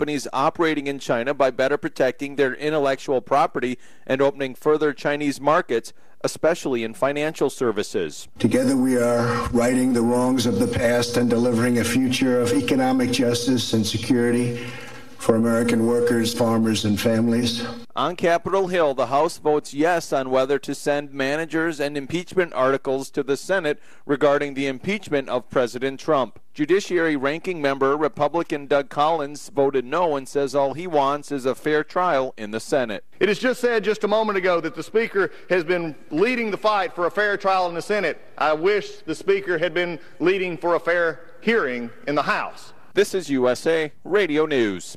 companies operating in China by better protecting their intellectual property and opening further Chinese markets, especially in financial services. Together we are righting the wrongs of the past and delivering a future of economic justice and security for American workers, farmers, and families. On Capitol Hill, the House votes yes on whether to send managers and impeachment articles to the Senate regarding the impeachment of President Trump. Judiciary ranking member Republican Doug Collins voted no and says all he wants is a fair trial in the Senate. It is just said just a moment ago that the Speaker has been leading the fight for a fair trial in the Senate. I wish the Speaker had been leading for a fair hearing in the House. This is USA Radio News.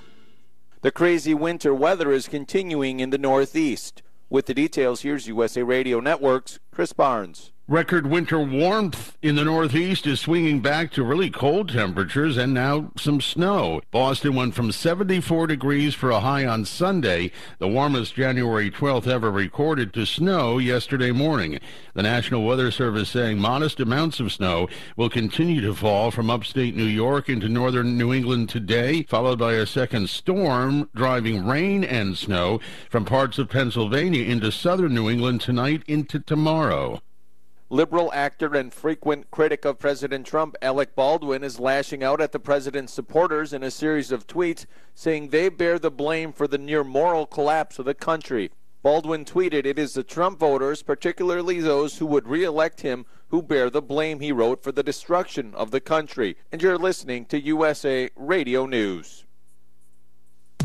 The crazy winter weather is continuing in the Northeast. With the details, here's USA Radio Network's Chris Barnes. Record winter warmth in the Northeast is swinging back to really cold temperatures and now some snow. Boston went from 74 degrees for a high on Sunday, the warmest January 12th ever recorded, to snow yesterday morning. The National Weather Service saying modest amounts of snow will continue to fall from upstate New York into northern New England today, followed by a second storm driving rain and snow from parts of Pennsylvania into southern New England tonight into tomorrow. Liberal actor and frequent critic of President Trump, Alec Baldwin, is lashing out at the president's supporters in a series of tweets, saying they bear the blame for the near moral collapse of the country. Baldwin tweeted, It is the Trump voters, particularly those who would re elect him, who bear the blame, he wrote, for the destruction of the country. And you're listening to USA Radio News.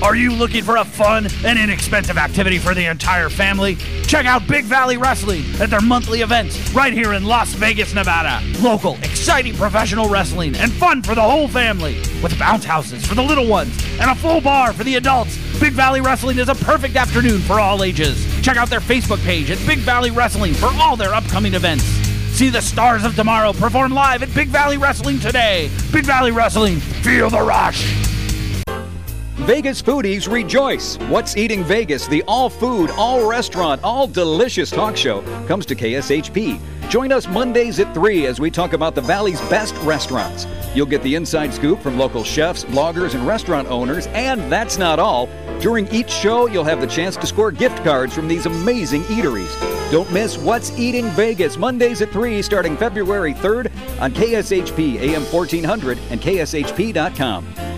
Are you looking for a fun and inexpensive activity for the entire family? Check out Big Valley Wrestling at their monthly events right here in Las Vegas, Nevada. Local, exciting professional wrestling and fun for the whole family with bounce houses for the little ones and a full bar for the adults. Big Valley Wrestling is a perfect afternoon for all ages. Check out their Facebook page at Big Valley Wrestling for all their upcoming events. See the stars of tomorrow perform live at Big Valley Wrestling today. Big Valley Wrestling, feel the rush. Vegas foodies rejoice. What's Eating Vegas, the all food, all restaurant, all delicious talk show, comes to KSHP. Join us Mondays at 3 as we talk about the Valley's best restaurants. You'll get the inside scoop from local chefs, bloggers, and restaurant owners, and that's not all. During each show, you'll have the chance to score gift cards from these amazing eateries. Don't miss What's Eating Vegas, Mondays at 3, starting February 3rd on KSHP AM 1400 and KSHP.com.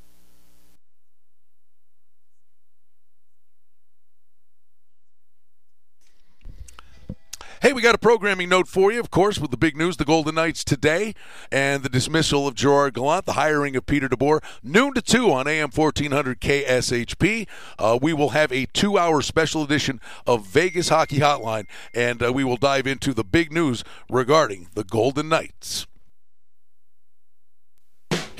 Hey, we got a programming note for you, of course, with the big news the Golden Knights today and the dismissal of Gerard Gallant, the hiring of Peter DeBoer, noon to 2 on AM 1400 KSHP. Uh, we will have a two hour special edition of Vegas Hockey Hotline, and uh, we will dive into the big news regarding the Golden Knights.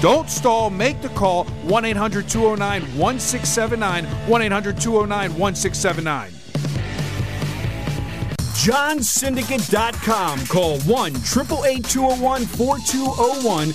Don't stall. Make the call 1 800 209 1679. 1 800 209 1679. JohnSyndicate.com. Call 1 888 201 4201.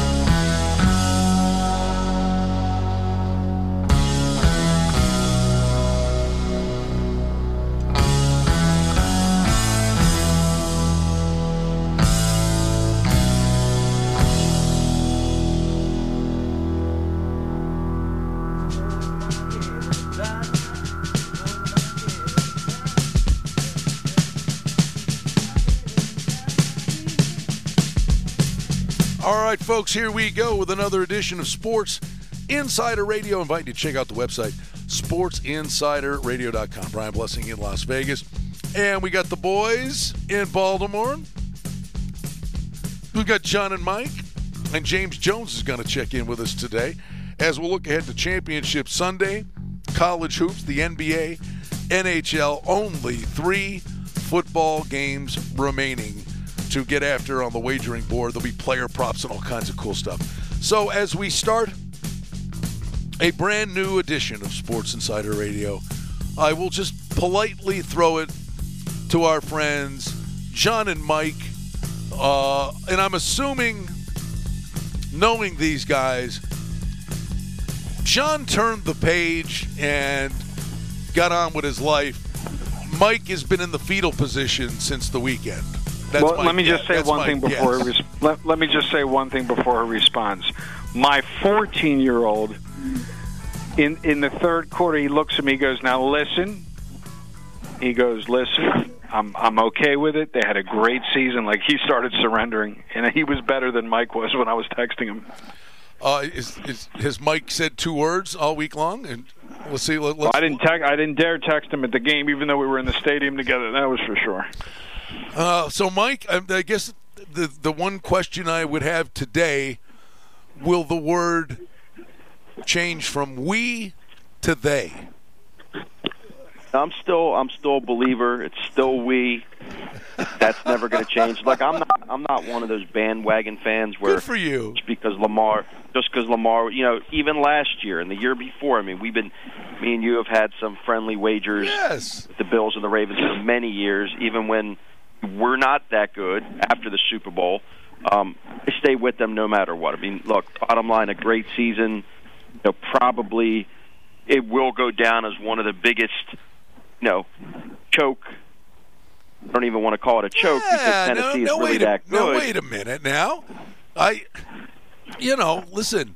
Right, folks, here we go with another edition of Sports Insider Radio. I invite you to check out the website, sportsinsiderradio.com. Brian Blessing in Las Vegas. And we got the boys in Baltimore. We've got John and Mike. And James Jones is going to check in with us today as we'll look ahead to Championship Sunday, college hoops, the NBA, NHL. Only three football games remaining to get after on the wagering board. There'll be player props and all kinds of cool stuff. So as we start a brand new edition of Sports Insider Radio, I will just politely throw it to our friends John and Mike. Uh, and I'm assuming, knowing these guys, John turned the page and got on with his life. Mike has been in the fetal position since the weekend. That's well, my- let me just yeah, say one my thing before res- let, let me just say one thing before he responds. My 14 year old in in the third quarter, he looks at me, he goes, "Now listen." He goes, "Listen, I'm I'm okay with it. They had a great season. Like he started surrendering, and he was better than Mike was when I was texting him." Uh, is, is, has Mike said two words all week long? And we'll see. Let, Well, let's, I didn't text. I didn't dare text him at the game, even though we were in the stadium together. That was for sure. Uh, so, Mike, I, I guess the the one question I would have today: Will the word change from we to they? I'm still I'm still a believer. It's still we. That's never going to change. Like I'm not I'm not one of those bandwagon fans where Good for you. just because Lamar just because Lamar, you know, even last year and the year before. I mean, we've been me and you have had some friendly wagers yes. with the Bills and the Ravens for many years, even when we're not that good after the Super Bowl. Um, I stay with them no matter what. I mean, look, bottom line, a great season. You know, probably it will go down as one of the biggest, you know, choke. I don't even want to call it a choke Yeah, because no, Tennessee no, is really a, good. no, wait a minute now. I, you know, listen,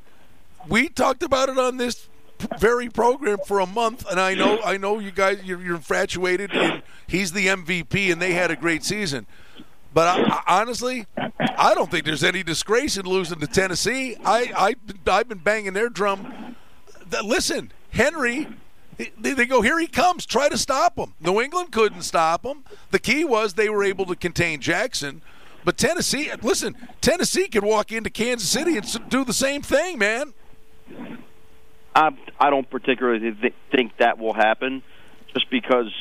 we talked about it on this very program for a month, and I know, I know you guys, you're, you're infatuated, and he's the MVP, and they had a great season. But I, I, honestly, I don't think there's any disgrace in losing to Tennessee. I, I, I've been banging their drum. Listen, Henry they, they go, here he comes. Try to stop him. New England couldn't stop him. The key was they were able to contain Jackson. But Tennessee, listen, Tennessee could walk into Kansas City and do the same thing, man. I I don't particularly th- think that will happen, just because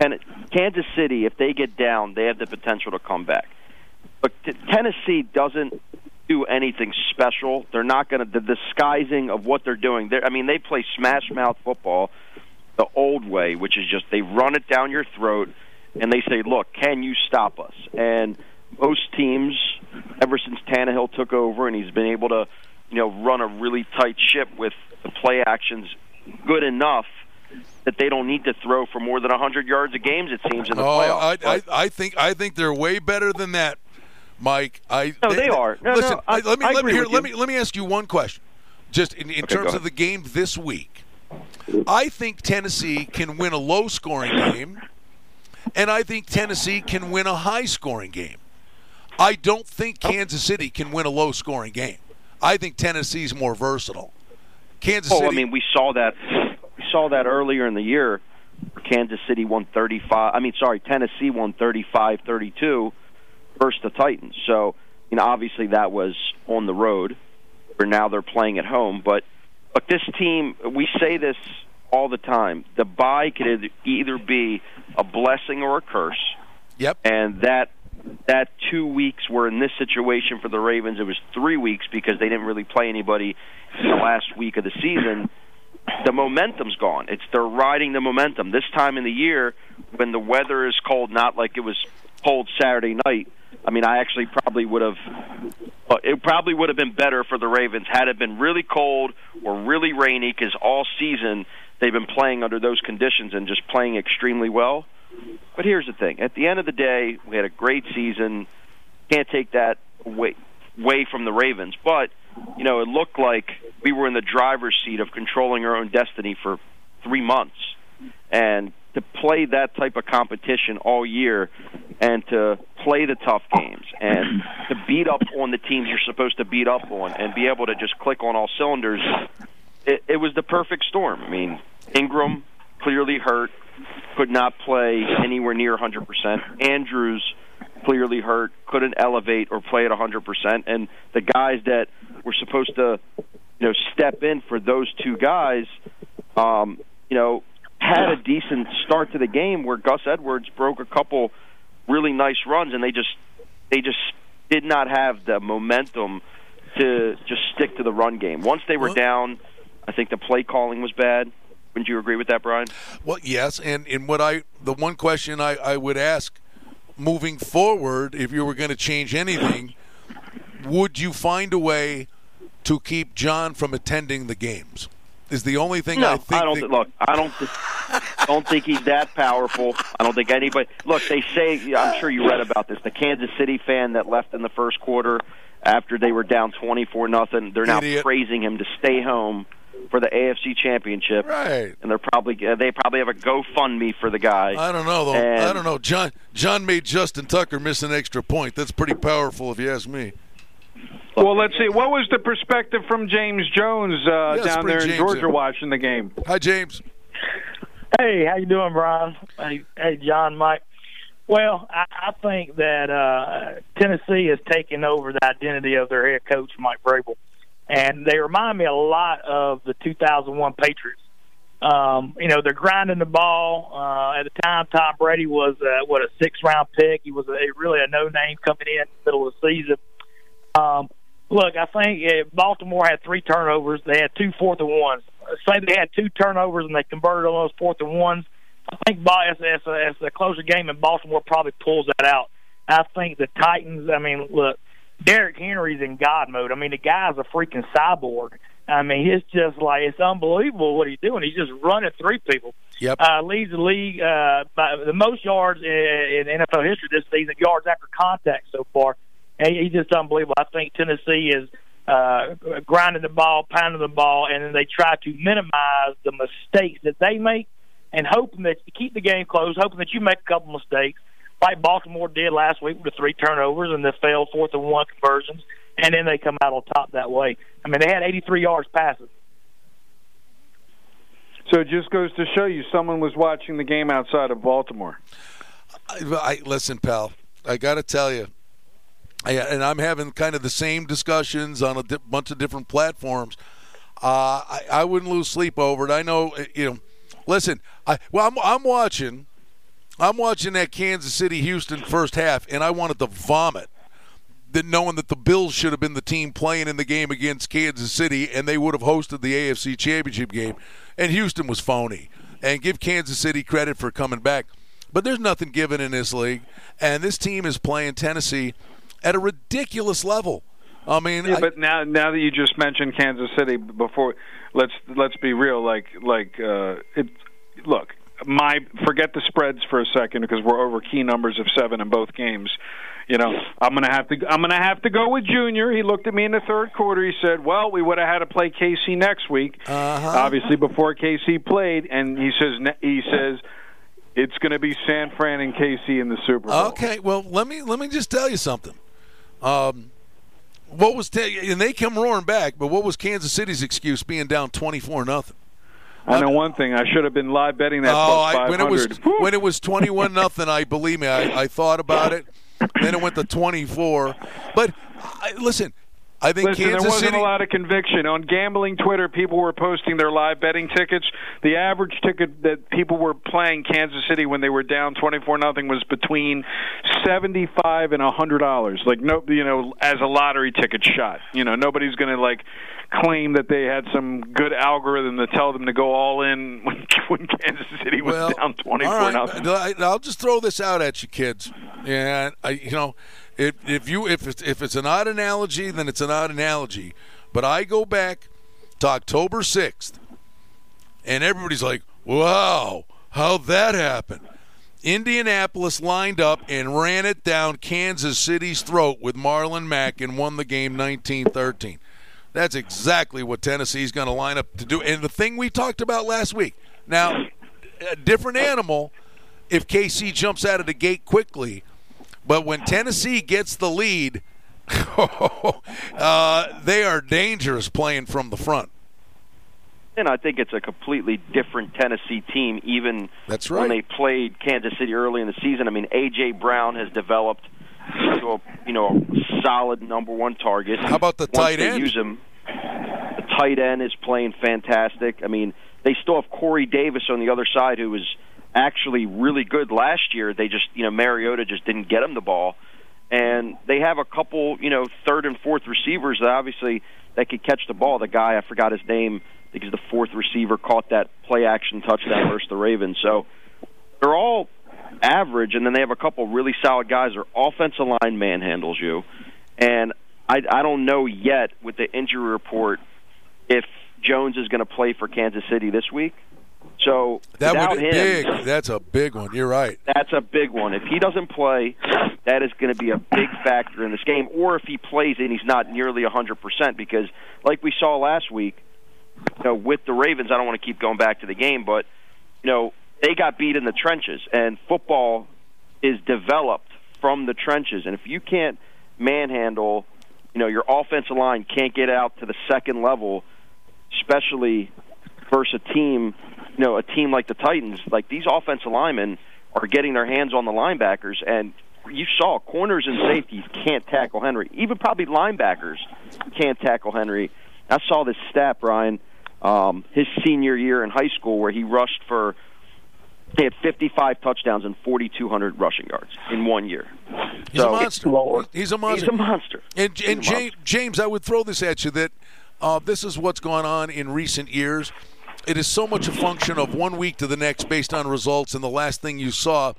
and Kansas City, if they get down, they have the potential to come back. But t- Tennessee doesn't do anything special. They're not going to the disguising of what they're doing. They're, I mean, they play smash mouth football the old way, which is just they run it down your throat and they say, "Look, can you stop us?" And most teams, ever since Tannehill took over, and he's been able to, you know, run a really tight ship with the play actions good enough that they don't need to throw for more than 100 yards a game. It seems in the Oh, playoffs. I, I, I think I think they're way better than that, Mike. I No, they are. No, listen, no, I- let me let me here, let me let me ask you one question, just in, in Okay, terms of the game this week. I think Tennessee can win a low-scoring game, and I think Tennessee can win a high-scoring game. I don't think oh. Kansas City can win a low-scoring game. I think Tennessee's more versatile. Kansas oh, City. I mean, we saw that. We saw that earlier in the year. Kansas City won 35. I mean, sorry, Tennessee won 35-32 versus the Titans. So, you know, obviously that was on the road. Where now they're playing at home. But look, this team. We say this all the time. The bye could either- either be a blessing or a curse. Yep. And that that two weeks were in this situation for the Ravens. It was three weeks because they didn't really play anybody in the last week of the season. The momentum's gone. It's they're riding the momentum. This time in the year, when the weather is cold, not like it was cold Saturday night. I mean, I actually probably would have. It probably would have been better for the Ravens had it been really cold or really rainy, because all season they've been playing under those conditions and just playing extremely well. But here's the thing: at the end of the day, we had a great season. Can't take that away away from the Ravens, but you know, it looked like we were in the driver's seat of controlling our own destiny for three months, and to play that type of competition all year, and to play the tough games, and to beat up on the teams you're supposed to beat up on, and be able to just click on all cylinders, it, it was the perfect storm. I mean, Ingram clearly hurt, could not play anywhere near 100%. Andrews clearly hurt, couldn't elevate or play at 100%. And the guys that were supposed to, you know, step in for those two guys, um, you know, had a decent start to the game where Gus Edwards broke a couple really nice runs, and they just they just did not have the momentum to just stick to the run game. Once they were down, I think the play calling was bad. Wouldn't you agree with that, Brian? Well, yes, and and what I the one question I, I would ask moving forward, if you were going to change anything, would you find a way to keep John from attending the games? Is the only thing no, I think. don't. that- look, I don't. thi- don't think he's that powerful. I don't think anybody. Look, they say. I'm sure you read about this. The Kansas City fan that left in the first quarter after they were down 24 nothing. They're now Idiot. praising him to stay home for the AFC Championship. Right. And they're probably uh, they probably have a GoFundMe for the guy. I don't know though. And- I don't know. John John made Justin Tucker miss an extra point. That's pretty powerful, if you ask me. Well, let's see. What was the perspective from James Jones uh, Yes, down there in James Georgia in. watching the game? Hi, James. Hey, how you doing, Brian? Hey, hey, John, Mike. Well, I, I think that uh, Tennessee has taken over the identity of their head coach, Mike Vrabel, and they remind me a lot of the 2001 Patriots. Um, you know, they're grinding the ball. Uh, at the time, Tom Brady was uh, what a six-round pick. He was a, really a no-name coming in the middle of the season. Um, look, I think uh, Baltimore had three turnovers. They had two fourth and ones. Say they had two turnovers and they converted on those fourth and ones. I think as, as, as a closer game in Baltimore probably pulls that out. I think the Titans. I mean, look, Derrick Henry's in God mode. I mean, the guy's a freaking cyborg. I mean, it's just like it's unbelievable what he's doing. He's just running through people. Yep. Uh, leads the league uh, by the most yards in, in NFL history this season, yards after contact so far. And he's just unbelievable. I think Tennessee is uh, grinding the ball, pounding the ball, and then they try to minimize the mistakes that they make, and hoping that to keep the game close, hoping that you make a couple mistakes, like Baltimore did last week with the three turnovers and the failed fourth and one conversions, and then they come out on top that way. I mean, they had 83 yards passing. So it just goes to show you someone was watching the game outside of Baltimore. I, I listen, pal. I got to tell you, I, and I'm having kind of the same discussions on a di- bunch of different platforms. Uh, I, I wouldn't lose sleep over it. I know, you know. Listen, I well, I'm, I'm watching. I'm watching that Kansas City Houston first half, and I wanted to vomit. That knowing that the Bills should have been the team playing in the game against Kansas City, and they would have hosted the AFC Championship game, and Houston was phony. And give Kansas City credit for coming back, but there's nothing given in this league, and this team is playing Tennessee at a ridiculous level. I mean, Yeah, but now now that you just mentioned Kansas City, before let's let's be real. Like like uh, it. Look, my forget the spreads for a second because we're over key numbers of seven in both games. You know, I'm gonna have to I'm gonna have to go with Junior. He looked at me in the third quarter. He said, "Well, we would have had to play KC next week, Uh-huh. obviously before KC played." And he says he says it's going to be San Fran and KC in the Super Bowl. Okay, well let me let me just tell you something. Um, what was and they come roaring back, but what was Kansas City's excuse being down twenty four nothing? I know one thing. I should have been live betting that Oh, I, when it was when it was twenty one nothing, I believe me, I, I thought about it. Then it went to twenty four. But I, listen, I think Listen, Kansas there wasn't City. a lot of conviction on gambling Twitter. People were posting their live betting tickets. The average ticket that people were playing Kansas City when they were down twenty four nothing was between seventy five and a hundred dollars. Like no, you know, as a lottery ticket shot. You know, nobody's going to like claim that they had some good algorithm to tell them to go all in when, when Kansas City was Well, down twenty all four right, nothing. I- I'll just throw this out at you, kids. Yeah, I, you know, if if you if it's, if it's an odd analogy, then it's an odd analogy. But I go back to October sixth, and everybody's like, "Wow, how'd that happen?" Indianapolis lined up and ran it down Kansas City's throat with Marlon Mack and won the game 19-13. That's exactly what Tennessee's going to line up to do. And the thing we talked about last week. Now, a different animal if KC jumps out of the gate quickly, but when Tennessee gets the lead, uh, they are dangerous playing from the front. And I think it's a completely different Tennessee team, even That's when they played Kansas City early in the season. I mean, AJ Brown has developed into a you know a solid number one target. How about the Once tight end? Use him. The tight end is playing fantastic. I mean, they still have Corey Davis on the other side, who was actually really good last year. They just you know Mariota just didn't get him the ball, and they have a couple you know third and fourth receivers that obviously that could catch the ball. The guy I forgot his name. I think he's the fourth receiver caught that play action touchdown versus the Ravens. So they're all average, and then they have a couple really solid guys. Their offensive line manhandles you, and I, I don't know yet with the injury report if Jones is going to play for Kansas City this week. So That without would him, big. That's a big one. You're right. that's a big one. If he doesn't play, that is going to be a big factor in this game. Or if he plays and he's not nearly 100%, because like we saw last week, you know, with the Ravens, I don't want to keep going back to the game, but you know, they got beat in the trenches, and football is developed from the trenches. And if you can't manhandle, you know, your offensive line can't get out to the second level, especially versus a team, you know, a team like the Titans, like these offensive linemen are getting their hands on the linebackers, and you saw corners and safeties can't tackle Henry. Even probably linebackers can't tackle Henry. I saw this stat, Brian, um, his senior year in high school, where he rushed for he had 55 touchdowns and 4,200 rushing yards in one year. He's So- a monster. He's a monster. He's a monster. And, and James, James, I would throw this at you that uh, this is what's gone on in recent years. It is so much a function of one week to the next based on results. And the last thing you saw,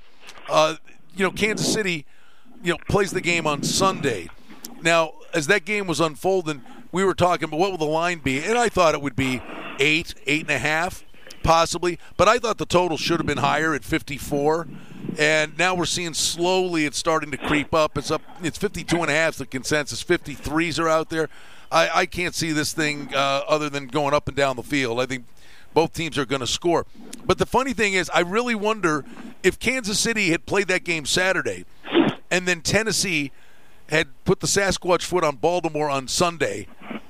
uh, you know, Kansas City, you know, plays the game on Sunday. Now, as that game was unfolding, we were talking about what will the line be, and I thought it would be eight, eight and a half, possibly. But I thought the total should have been higher at 54. And now we're seeing slowly it's starting to creep up. It's up. It's 52 and a half. The consensus 53s are out there. I, I can't see this thing uh, other than going up and down the field. I think both teams are going to score. But the funny thing is, I really wonder if Kansas City had played that game Saturday, and then Tennessee had put the Sasquatch foot on Baltimore on Sunday.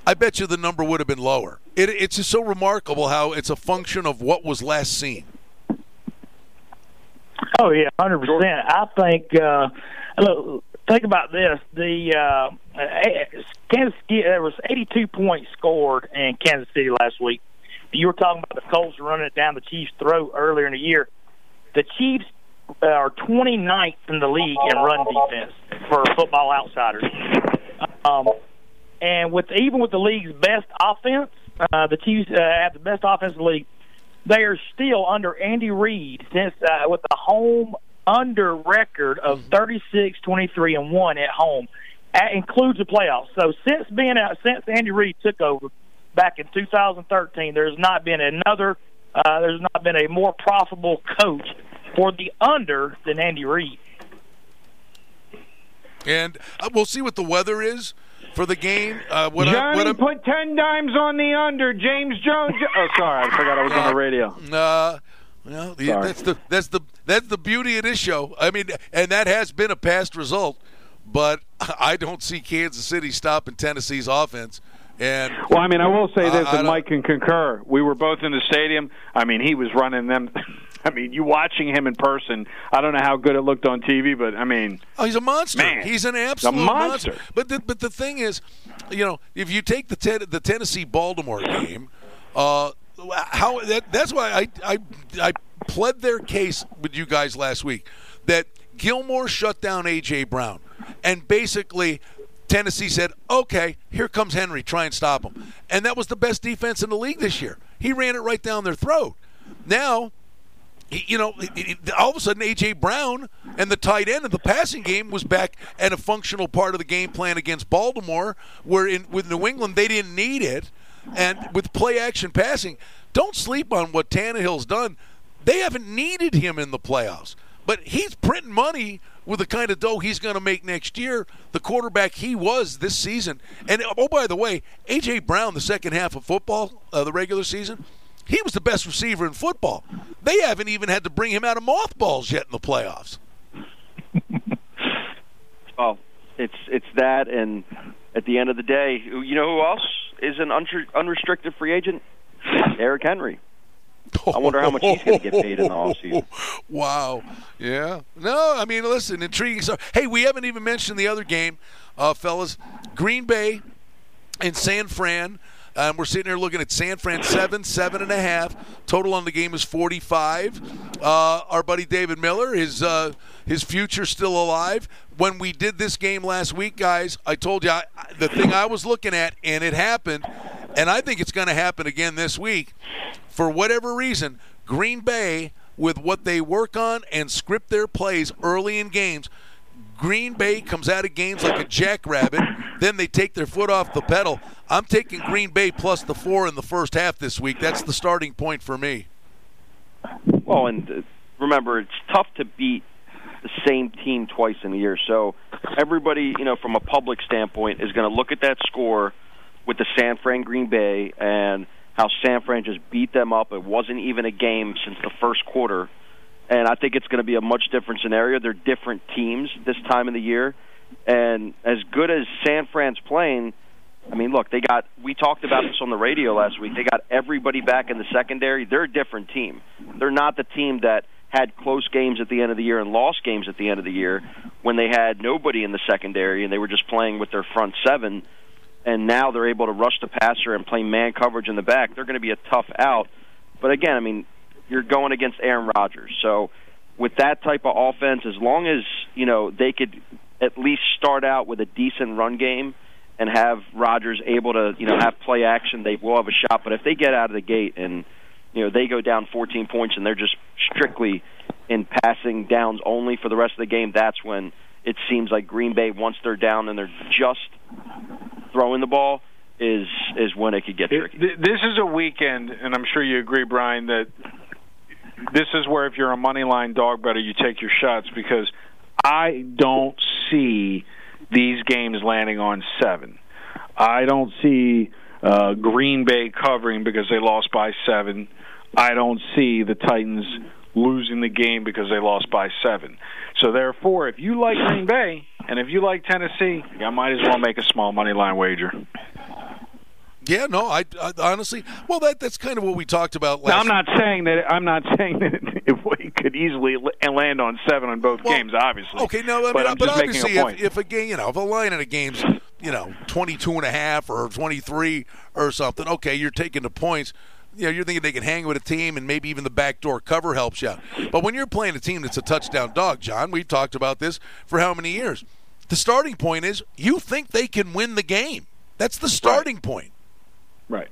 I bet you the number would have been lower. It, it's just so remarkable how it's a function of what was last seen. Oh yeah, hundred percent. I think. Uh, look, think about this: the uh, Kansas City, there was eighty-two points scored in Kansas City last week. You were talking about the Colts running it down the Chiefs' throat earlier in the year. The Chiefs are 29th in the league in run defense for Football Outsiders. Um, and with even with the league's best offense, uh, the Chiefs uh, have the best offense in the league. They are still under Andy Reid since uh, with the home under record of 36, 23, and one at home. That includes the playoffs. So since being out, since Andy Reid took over back in 2013, there's not been another. Uh, there's not been a more profitable coach for the under than Andy Reid. And uh, we'll see what the weather is for the game. Uh, what Johnny I, what I, put ten dimes on the under. James Jones. Oh, sorry, I forgot I was on the radio. Uh, well, Sorry. that's the that's the that's the beauty of this show. I mean, and that has been a past result, but I don't see Kansas City stopping Tennessee's offense. And Well, I mean, I will say this, I and Mike can concur. We were both in the stadium. I mean, he was running them. I mean, you watching him in person. I don't know how good it looked on TV, but I mean, Oh, he's a monster. Man, he's an absolute monster. But the, but the thing is, you know, if you take the ten, the Tennessee Baltimore game, uh, how that, that's why I, I I pled their case with you guys last week that Gilmore shut down AJ Brown, and basically. Tennessee said, "Okay, here comes Henry. Try and stop him," and that was the best defense in the league this year. He ran it right down their throat. Now, you know, all of a sudden AJ Brown and the tight end of the passing game was back and a functional part of the game plan against Baltimore, where in with New England they didn't need it, and with play action passing, don't sleep on what Tannehill's done. They haven't needed him in the playoffs, but he's printing money with the kind of dough he's going to make next year. The quarterback he was this season, and oh by the way, AJ Brown, the second half of football, uh, the regular season. He was the best receiver in football. They haven't even had to bring him out of mothballs yet in the playoffs. Oh, it's it's that, and at the end of the day, you know who else is an unrestricted free agent? Derrick Henry. I wonder how much he's going to get paid in the offseason. Wow. Yeah. No, I mean, listen, intriguing stuff. Hey, we haven't even mentioned the other game, uh, fellas. Green Bay and San Fran. Um, we're sitting here looking at San Fran seven, seven and a half. Total on the game is forty-five. Uh, our buddy David Miller, his uh, his future still alive. When we did this game last week, guys, I told you I, the thing I was looking at, and it happened, and I think it's going to happen again this week. For whatever reason, Green Bay, with what they work on and script their plays early in games, Green Bay comes out of games like a jackrabbit. Then they take their foot off the pedal. I'm taking Green Bay plus the four in the first half this week. That's the starting point for me. Well, and uh, remember, it's tough to beat the same team twice in a year. So everybody, you know, from a public standpoint, is going to look at that score with the San Fran Green Bay and how San Fran just beat them up. It wasn't even a game since the first quarter. And I think it's going to be a much different scenario. They're different teams this time of the year. And as good as San Fran's playing, I mean, look, they got. We talked about this on the radio last week. They got everybody back in the secondary. They're a different team. They're not the team that had close games at the end of the year and lost games at the end of the year when they had nobody in the secondary and they were just playing with their front seven. And now they're able to rush the passer and play man coverage in the back. They're going to be a tough out. But again, I mean, you're going against Aaron Rodgers, so with that type of offense, as long as you know they could at least start out with a decent run game and have Rodgers able to you know have play action, they will have a shot. But if they get out of the gate and you know they go down 14 points and they're just strictly in passing downs only for the rest of the game, that's when it seems like Green Bay once they're down and they're just throwing the ball, is is when it could get tricky. This is a weekend, and I'm sure you agree, Brian, that this is where if you're a money line dog better, you take your shots because I don't see these games landing on seven. I don't see uh, Green Bay covering because they lost by seven. I don't see the Titans losing the game because they lost by seven. So therefore, if you like Green Bay and if you like Tennessee, I might as well make a small money line wager. Yeah, no, I, I honestly, well, that that's kind of what we talked about last. Now, I'm not saying that I'm not saying that if we could easily land on seven on both games, obviously. Okay, no, I mean, but I'm but just obviously, a if, if a game, you know, if a line in a game's, you know, 22 and a half or 23 or something, okay, you're taking the points. You know, you're thinking they can hang with a team and maybe even the backdoor cover helps you out. But when you're playing a team that's a touchdown dog, John, we've talked about this for how many years? The starting point is you think they can win the game. That's the starting point. Right.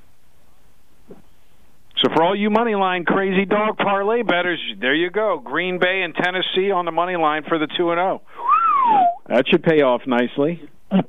So for all you money line crazy dog parlay betters, there you go. Green Bay and Tennessee on the money line for the two and zero. That should pay off nicely.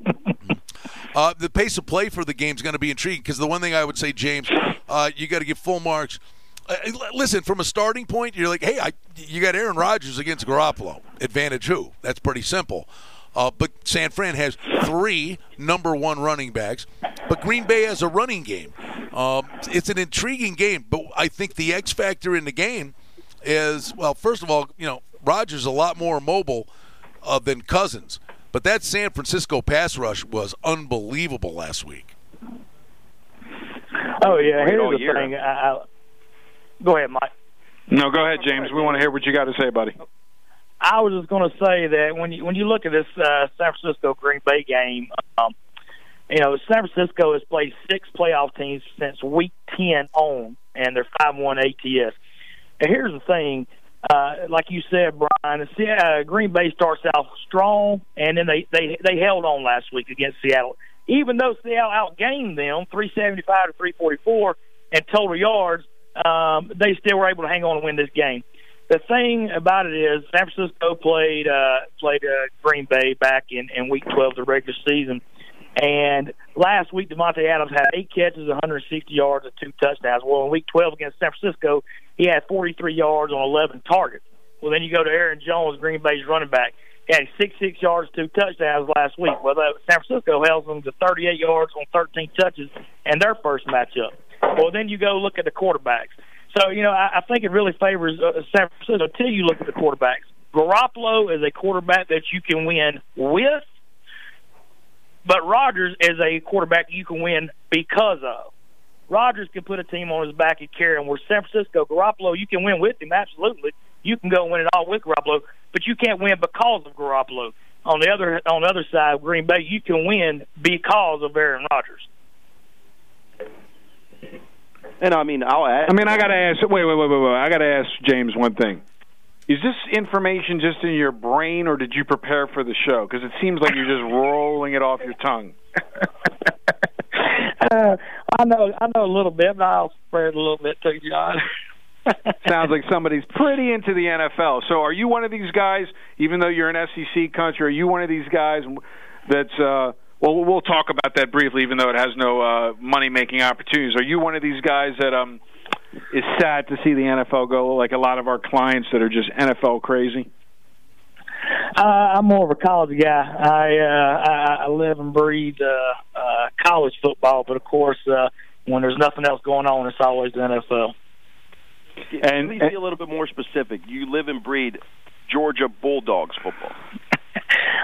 Uh, the pace of play for the game is going to be intriguing because the one thing I would say, James, uh, you got to give full marks. Uh, listen, from a starting point, you're like, hey, I, you got Aaron Rodgers against Garoppolo. Advantage who? That's pretty simple. Uh, but San Fran has three number one running backs, but Green Bay has a running game. Um, it's an intriguing game, but I think the X factor in the game is well, first of all, you know, Rodgers is a lot more mobile uh, than Cousins, but that San Francisco pass rush was unbelievable last week. Oh yeah, Great here's the year. thing. I, I, go ahead, Mike. No, go ahead, James. We want to hear what you got to say, buddy. I was just going to say that when you when you look at this uh, San Francisco Green Bay game, um, you know San Francisco has played six playoff teams since Week Ten on, and they're five one ATS. And here's the thing, uh, like you said, Brian, uh, Green Bay starts out strong, and then they they they held on last week against Seattle, even though Seattle outgained them three seventy five to three forty four in total yards. Um, they still were able to hang on and win this game the thing about it is San Francisco played uh, played uh, Green Bay back in, in Week 12 of the regular season, and last week Davante Adams had eight catches, 160 yards, and two touchdowns. Well, in Week 12 against San Francisco, he had 43 yards on 11 targets. Well, then you go to Aaron Jones, Green Bay's running back. He had 66 yards, two touchdowns last week. Well, San Francisco held them to 38 yards on 13 touches in their first matchup. Well, then you go look at the quarterbacks. So, you know, I, I think it really favors uh, San Francisco until you look at the quarterbacks. Garoppolo is a quarterback that you can win with, but Rodgers is a quarterback you can win because of. Rodgers can put a team on his back and carry him. Where San Francisco, Garoppolo, you can win with him, absolutely. You can go win it all with Garoppolo, but you can't win because of Garoppolo. On the other on the other side, Green Bay, you can win because of Aaron Rodgers. And I mean, I'll add. I mean, I got to ask. Wait, wait, wait, wait, wait. I got to ask James one thing. Is this information just in your brain, or did you prepare for the show? Because it seems like you're just rolling it off your tongue. Uh, I know I know a little bit, but I'll spread it a little bit too, John. Sounds like somebody's pretty into the NFL. So, are you one of these guys? Even though you're an SEC country, are you one of these guys that's? Uh, well, we'll talk about that briefly, even though it has no uh, money making opportunities. Are you one of these guys that um is sad to see the NFL go? Like a lot of our clients that are just NFL crazy. Uh, I'm more of a college guy. I uh, I, I live and breathe uh, uh, college football, but of course, uh, when there's nothing else going on, it's always the NFL. And please be a little bit more specific. You live and breed Georgia Bulldogs football.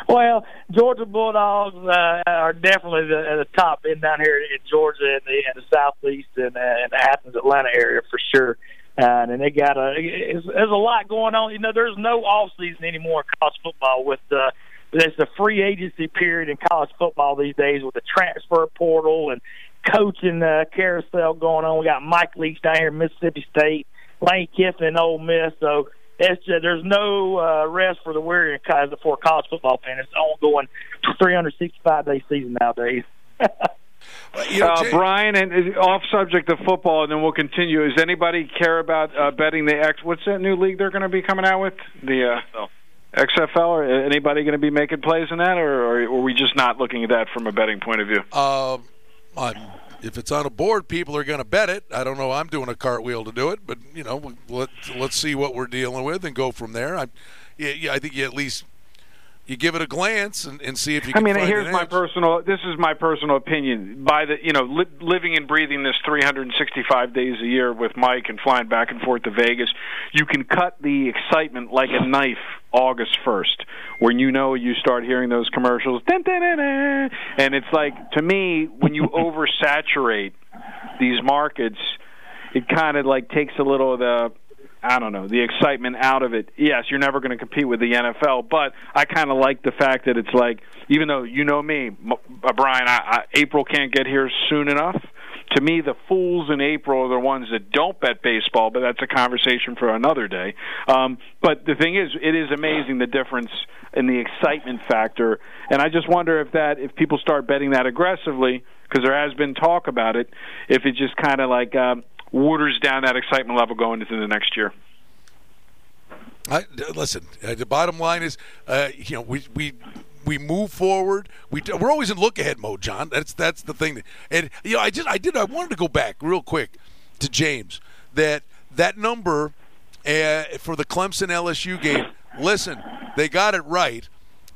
Well, Georgia Bulldogs uh, are definitely the, the top end down here in Georgia and the, in the southeast and, uh, and the Athens, Atlanta area for sure. Uh, and they got a it's, there's a lot going on. You know, there's no off season anymore in college football. With uh, there's a free agency period in college football these days with the transfer portal and coaching uh, carousel going on. We got Mike Leach down here in Mississippi State, Lane Kiffin in Ole Miss. So it's just, there's no uh, rest for the weary because for a college football fan. It's ongoing 365 day season nowadays. uh, Brian, and uh, off subject of football, and then we'll continue. Does anybody care about uh, betting the X? What's that new league they're going to be coming out with? The uh, XFL. Or anybody going to be making plays in that, or, or are we just not looking at that from a betting point of view? Uh, I'm, if it's on a board, people are going to bet it. I don't know. I'm doing a cartwheel to do it, but you know, let let's see what we're dealing with and go from there. I, yeah, I think you at least you give it a glance and, and see if you. I mean, here's my personal. This is my personal opinion. By the you know, li- living and breathing this 365 days a year with Mike and flying back and forth to Vegas, you can cut the excitement like a knife. August 1st, when you know you start hearing those commercials, and it's like to me when you oversaturate these markets, it kind of like takes a little of the I don't know, the excitement out of it. Yes, you're never going to compete with the NFL, but I kind of like the fact that it's like, even though you know me, uh, Brian, I, I, April can't get here soon enough. To me, the fools in April are the ones that don't bet baseball, but that's a conversation for another day. Um, but the thing is, it is amazing the difference in the excitement factor, and I just wonder if that, if people start betting that aggressively, because there has been talk about it, if it just kind of like um, waters down that excitement level going into the next year. I, listen, uh, the bottom line is, uh, you know, we we we move forward. We we're always in look ahead mode, John. That's that's the thing. That, and you know, I just I did I wanted to go back real quick to James that that number uh, for the Clemson LSU game. Listen, they got it right.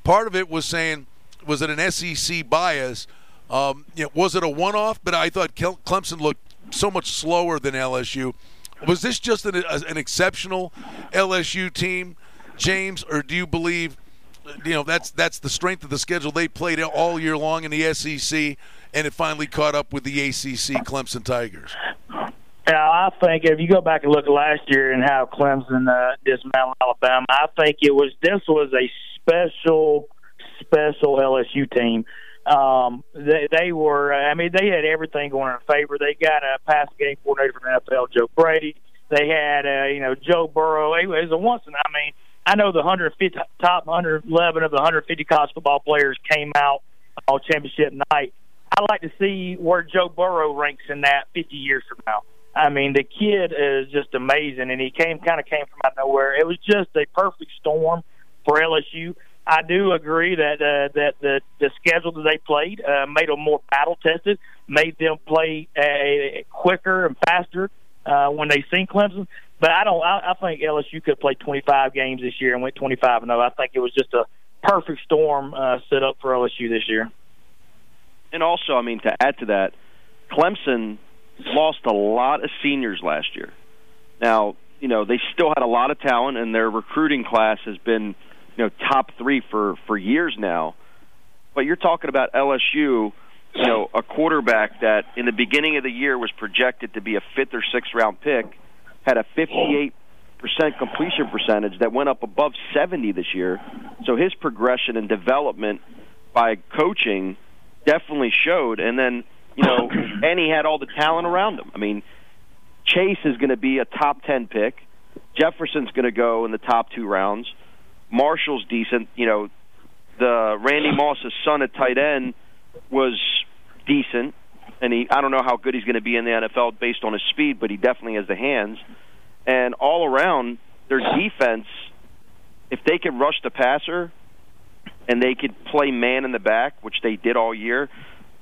Part of it was saying was it an SEC bias? Um, you know, was it a one-off? But I thought Clemson looked so much slower than LSU. Was this just an, an exceptional LSU team, James, or do you believe, you know, that's that's the strength of the schedule they played all year long in the SEC, and it finally caught up with the ACC Clemson Tigers? Yeah, I think if you go back and look at last year and how Clemson uh, dismantled Alabama, I think it was this was a special, special LSU team. Um, they, they were, I mean, they had everything going in favor. They got a pass game coordinator from the NFL, Joe Brady. They had, uh, you know, Joe Burrow. It was a once, in I mean, I know the 150 top 111 of the 150 college football players came out on championship night. I'd like to see where Joe Burrow ranks in that 50 years from now. I mean, the kid is just amazing, and he came kind of came from out of nowhere. It was just a perfect storm for LSU. I do agree that uh, that the the schedule that they played uh, made them more battle tested, made them play uh, quicker and faster uh, when they seen Clemson. But I don't. I, I think LSU could play 25 games this year and went 25 and 0. I think it was just a perfect storm uh, set up for LSU this year. And also, I mean, to add to that, Clemson lost a lot of seniors last year. Now, you know, they still had a lot of talent, and their recruiting class has been, you know, top three for for years now. But you're talking about LSU, you know, a quarterback that in the beginning of the year was projected to be a fifth or sixth round pick, had a 58 percent completion percentage that went up above 70 this year. So his progression and development by coaching definitely showed. And then you know, and he had all the talent around him. I mean, Chase is going to be a top 10 pick. Jefferson's going to go in the top two rounds. Marshall's decent. You know, the Randy Moss's son at tight end was decent, and he I don't know how good he's going to be in the NFL based on his speed, but he definitely has the hands. And all around, their defense, if they could rush the passer and they could play man in the back, which they did all year,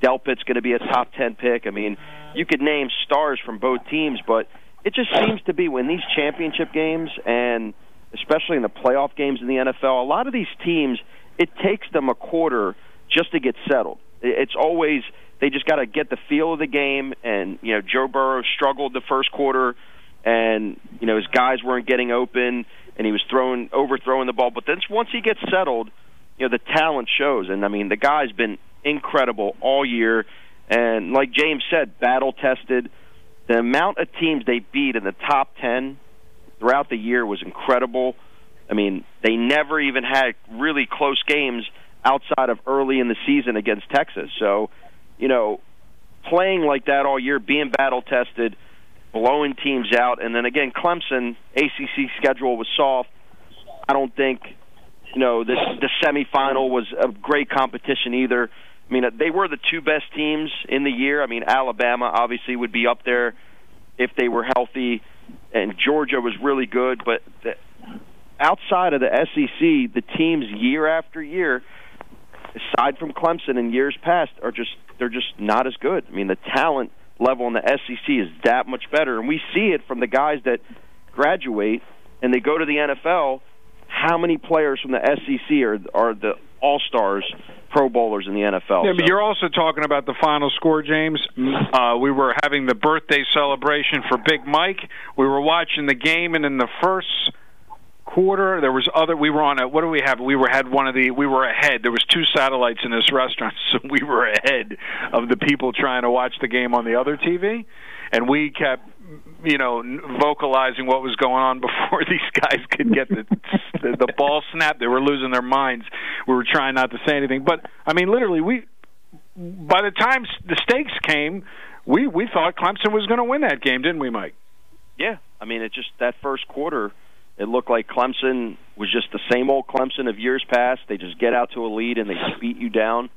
Delpit's going to be a top 10 pick. I mean, you could name stars from both teams, but it just seems to be when these championship games and especially in the playoff games in the NFL, a lot of these teams, it takes them a quarter just to get settled. It's always they just got to get the feel of the game and you know Joe Burrow struggled the first quarter and you know his guys weren't getting open and he was throwing overthrowing the ball but then once he gets settled you know the talent shows and I mean the guy's been incredible all year. And like James said, battle tested. The amount of teams they beat in the top 10 throughout the year was incredible. I mean, they never even had really close games outside of early in the season against Texas. So, you know, playing like that all year, being battle tested, blowing teams out, and then again, Clemson ACC schedule was soft. I don't think, you know, this the semifinal was a great competition either. I mean, they were the two best teams in the year. I mean, Alabama obviously would be up there if they were healthy, and Georgia was really good. But the, outside of the SEC, the teams year after year, aside from Clemson in years past, are just they're just not as good. I mean, the talent level in the SEC is that much better, and we see it from the guys that graduate and they go to the NFL. How many players from the SEC are are the All Stars, Pro Bowlers in the NFL? Yeah, but you're also talking about the final score, James. Uh, we were having the birthday celebration for Big Mike. We were watching the game, and in the first quarter, there was other. We were on a. What do we have? We were had one of the. We were ahead. There was two satellites in this restaurant, so we were ahead of the people trying to watch the game on the other TV, and we kept. You know, vocalizing what was going on before these guys could get the, the the ball snapped. They were losing their minds. We were trying not to say anything, but I mean, literally, we by the time the stakes came, we we thought Clemson was going to win that game, didn't we, Mike? Yeah, I mean, it just that first quarter, it looked like Clemson was just the same old Clemson of years past. They just get out to a lead and they beat you down.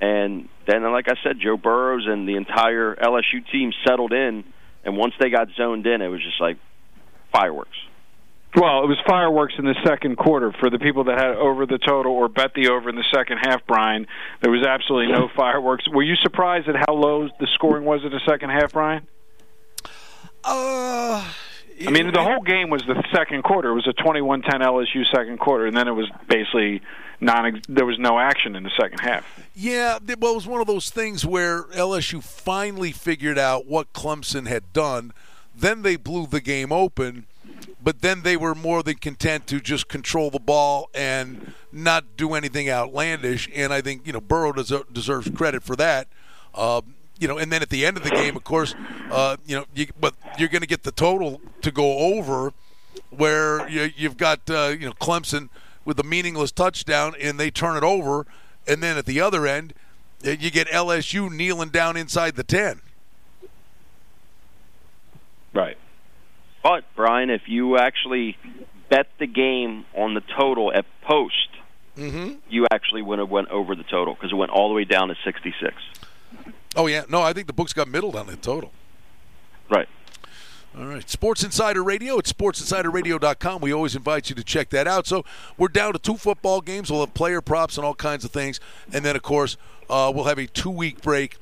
And then, like I said, Joe Burrows and the entire LSU team settled in. And once they got zoned in, it was just like fireworks. Well, it was fireworks in the second quarter for the people that had over the total or bet the over in the second half. Brian, there was absolutely no fireworks. Were you surprised at how low the scoring was in the second half, Brian? Uh, I mean, the whole game was the second quarter. It was a 21-10 LSU second quarter, and then it was basically non. There was no action in the second half. Yeah, well, it was one of those things where LSU finally figured out what Clemson had done. Then they blew the game open, but then they were more than content to just control the ball and not do anything outlandish. And I think you know Burrow deser- deserves credit for that. Uh, you know, and then at the end of the game, of course, uh, you know, you, but you're going to get the total to go over, where you, you've got uh, you know Clemson with a meaningless touchdown, and they turn it over, and then at the other end, uh, you get LSU kneeling down inside the ten. Right. But Brian, if you actually bet the game on the total at post, mm-hmm. you actually would have went over the total because it went all the way down to 66. Oh yeah, no, I think the books got middled on the total. Right. All right. Sports Insider Radio at sportsinsiderradio.com. We always invite you to check that out. So we're down to two football games. We'll have player props and all kinds of things. And then, of course, uh, we'll have a two week break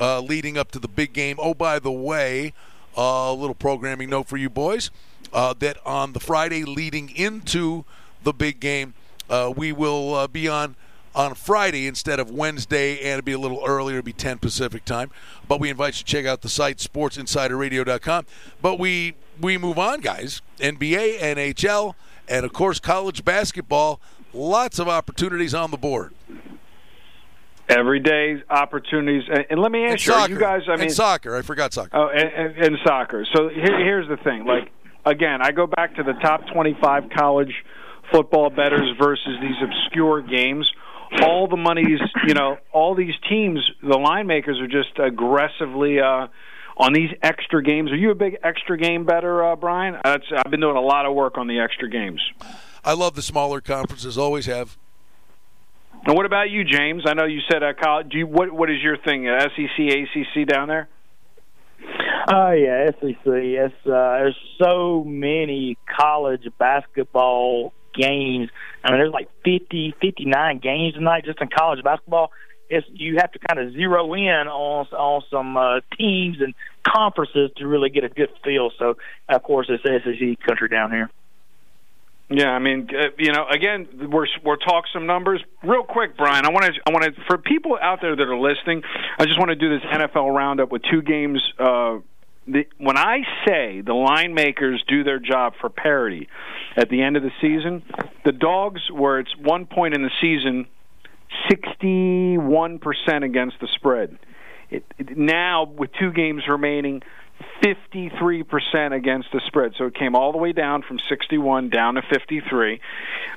uh, leading up to the big game. Oh, by the way, uh, a little programming note for you boys uh, that on the Friday leading into the big game, uh, we will uh, be on on Friday instead of Wednesday, and it'll be a little earlier. It'll be 10 Pacific time. But we invite you to check out the site, sportsinsiderradio.com. But we we move on, guys. NBA, NHL, and of course college basketball. Lots of opportunities on the board. Every day opportunities, and, and let me ask you: you guys? I mean, and soccer. I forgot soccer. Oh, and, and, and soccer. So here, here's the thing. Like again, I go back to the top 25 college football betters versus these obscure games. All the money's, you know, all these teams, the line makers are just aggressively uh, on these extra games. Are you a big extra game better, uh, Brian? That's, I've been doing a lot of work on the extra games. I love the smaller conferences. Always have. And what about you, James? I know you said uh, college. Do you, what what is your thing? Uh, SEC, ACC down there? Oh yeah, SEC. It's uh, there's so many college basketball games. I mean, there's like 50, 59 games tonight just in college basketball. It's you have to kind of zero in on on some uh, teams and conferences to really get a good feel. So, of course, it's SEC country down here. Yeah, I mean, uh, you know, again, we're we're talk some numbers real quick, Brian. I want to I want to for people out there that are listening, I just want to do this NFL roundup with two games. Uh, the, when I say the line makers do their job for parity at the end of the season, the dogs were it's one point in the season, sixty one percent against the spread. It, it, now with two games remaining, 53% against the spread. So it came all the way down from 61 down to 53.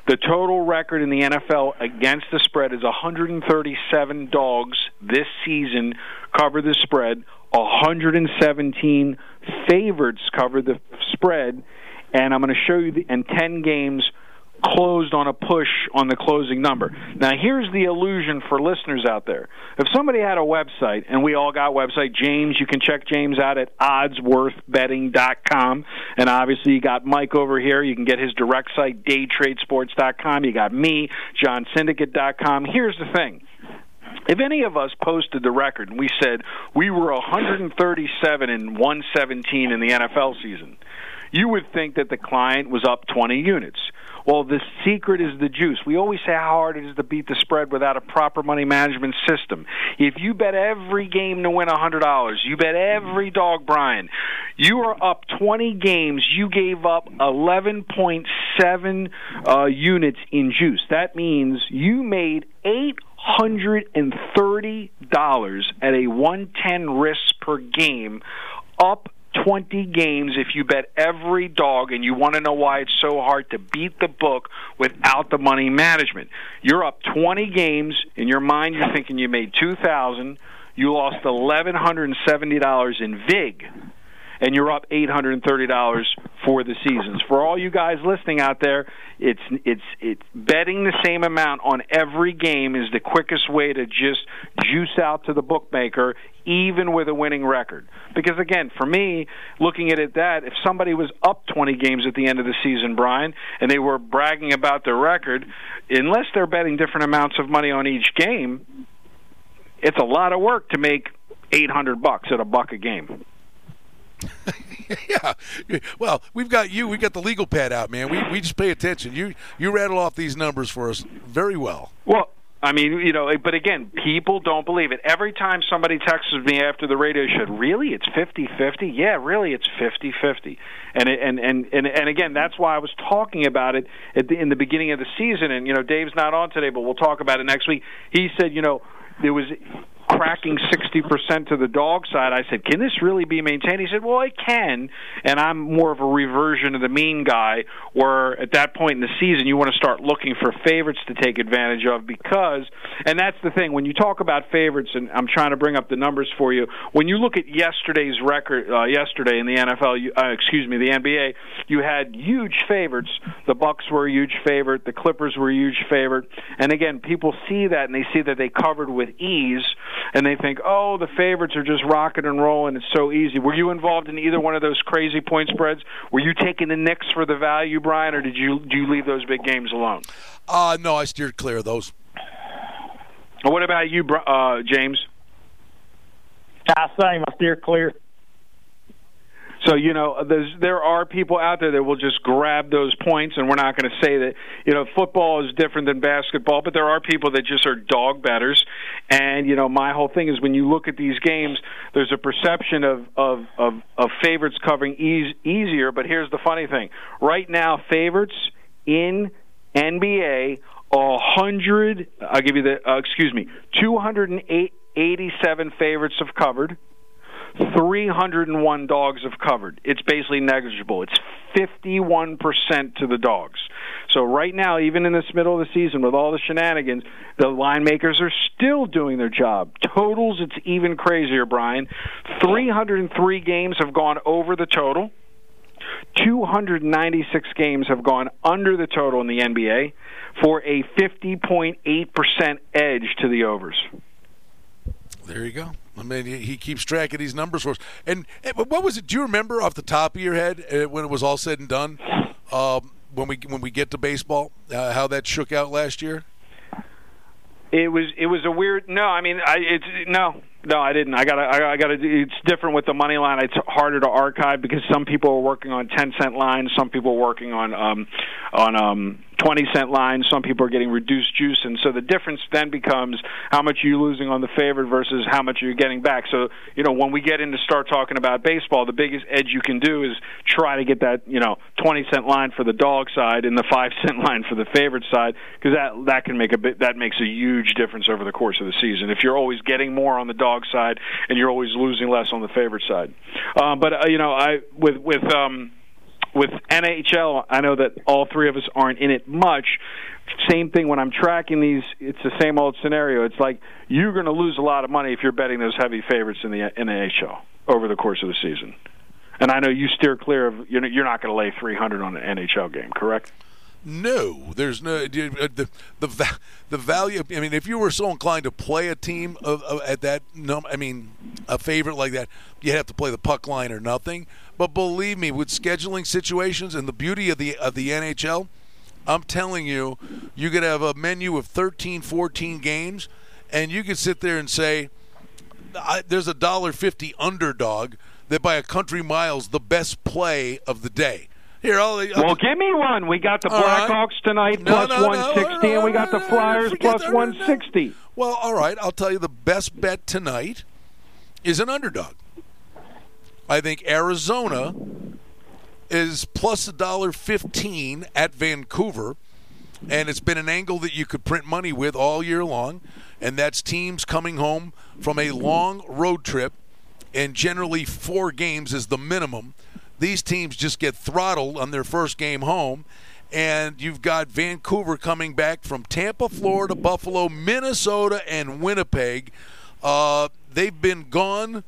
The total record in the NFL against the spread is 137 dogs this season cover the spread, 117 favorites covered the spread, and I'm going to show you the in 10 games closed on a push on the closing number. Now, here's the illusion for listeners out there. If somebody had a website, and we all got website, James, you can check James out at oddsworthbetting.com. And obviously, you got Mike over here. You can get his direct site, daytradesports.com. You got me, johnsyndicate.com. Here's the thing if any of us posted the record and we said we were 137 and 117 in the NFL season, you would think that the client was up 20 units. Well, the secret is the juice. We always say how hard it is to beat the spread without a proper money management system. If you bet every game to win $100, you bet every dog, Brian, you are up 20 games. You gave up 11.7 uh, units in juice. That means you made eight hundred and thirty dollars at a one ten risk per game, up 20 games if you bet every dog and you want to know why it's so hard to beat the book without the money management. You're up 20 games in your mind you're thinking you made 2000, you lost $1170 in vig and you're up $830 for the seasons. For all you guys listening out there, it's it's it's betting the same amount on every game is the quickest way to just juice out to the bookmaker even with a winning record. Because again, for me, looking at it that if somebody was up 20 games at the end of the season, Brian, and they were bragging about their record, unless they're betting different amounts of money on each game, it's a lot of work to make 800 bucks at a buck a game. yeah. Well, we've got you. We got the legal pad out, man. We we just pay attention. You you rattle off these numbers for us very well. Well, I mean, you know, but again, people don't believe it. Every time somebody texts me after the radio show, really, it's fifty-fifty? Yeah, really, it's fifty-fifty. And and and and and again, that's why I was talking about it the, in the beginning of the season. And you know, Dave's not on today, but we'll talk about it next week. He said, you know, there was cracking 60% to the dog side. I said, "Can this really be maintained?" He said, "Well, it can." And I'm more of a reversion of the mean guy where at that point in the season you want to start looking for favorites to take advantage of because and that's the thing when you talk about favorites and I'm trying to bring up the numbers for you. When you look at yesterday's record uh, yesterday in the NFL, uh, excuse me, the NBA, you had huge favorites. The Bucks were a huge favorite, the Clippers were a huge favorite. And again, people see that and they see that they covered with ease and they think, oh, the favorites are just rocking and rolling. It's so easy. Were you involved in either one of those crazy point spreads? Were you taking the Knicks for the value, Brian, or did you do you leave those big games alone? Uh, no, I steered clear of those. What about you, uh, James? I same. I steer clear. So you know, there's, there are people out there that will just grab those points, and we're not going to say that you know football is different than basketball, but there are people that just are dog betters. And you know, my whole thing is when you look at these games, there's a perception of of of, of favorites covering ease, easier. But here's the funny thing: right now, favorites in NBA, a hundred. I'll give you the uh, excuse me, two hundred and eight. 87 favorites have covered. 301 dogs have covered. It's basically negligible. It's 51% to the dogs. So right now, even in this middle of the season with all the shenanigans, the line makers are still doing their job. Totals, it's even crazier, Brian. 303 games have gone over the total. 296 games have gone under the total in the NBA for a 50.8% edge to the overs. There you go. I mean, he keeps track of these numbers for us. And, what was it? Do you remember off the top of your head uh, when it was all said and done, um, when we when we get to baseball, uh, how that shook out last year? It was it was a weird. No, I mean, I it's no. No, I didn't. I got. I got. It's different with the money line. It's harder to archive because some people are working on ten cent lines. Some people are working on um, on um, 20 cent line. Some people are getting reduced juice. And so the difference then becomes how much you're losing on the favorite versus how much you're getting back. So, you know, when we get into start talking about baseball, the biggest edge you can do is try to get that, you know, 20 cent line for the dog side and the 5 cent line for the favorite side because that that can make a bit that makes a huge difference over the course of the season. If you're always getting more on the dog side and you're always losing less on the favorite side. Um, but uh, you know, I with with um with NHL, I know that all three of us aren't in it much. Same thing when I'm tracking these, it's the same old scenario. It's like you're going to lose a lot of money if you're betting those heavy favorites in the NHL over the course of the season. And I know you steer clear of you're not going to lay 300 on an NHL game, correct? No, there's no uh, uh, the the the value. I mean, if you were so inclined to play a team of, of, at that number, I mean, a favorite like that, you'd have to play the puck line or nothing. But believe me, with scheduling situations and the beauty of the of the NHL, I'm telling you, you could have a menu of 13, 14 games, and you could sit there and say, "There's a dollar fifty underdog that by a country miles the best play of the day." Here, I'll, I'll well, give me one. We got the Blackhawks right. tonight no, plus no, 160, no, and we got the Flyers plus 160. Well, all right. I'll tell you the best bet tonight is an underdog. I think Arizona is plus a dollar fifteen at Vancouver, and it's been an angle that you could print money with all year long, and that's teams coming home from a long road trip, and generally four games is the minimum these teams just get throttled on their first game home. And you've got Vancouver coming back from Tampa, Florida, Buffalo, Minnesota, and Winnipeg. Uh, they've been gone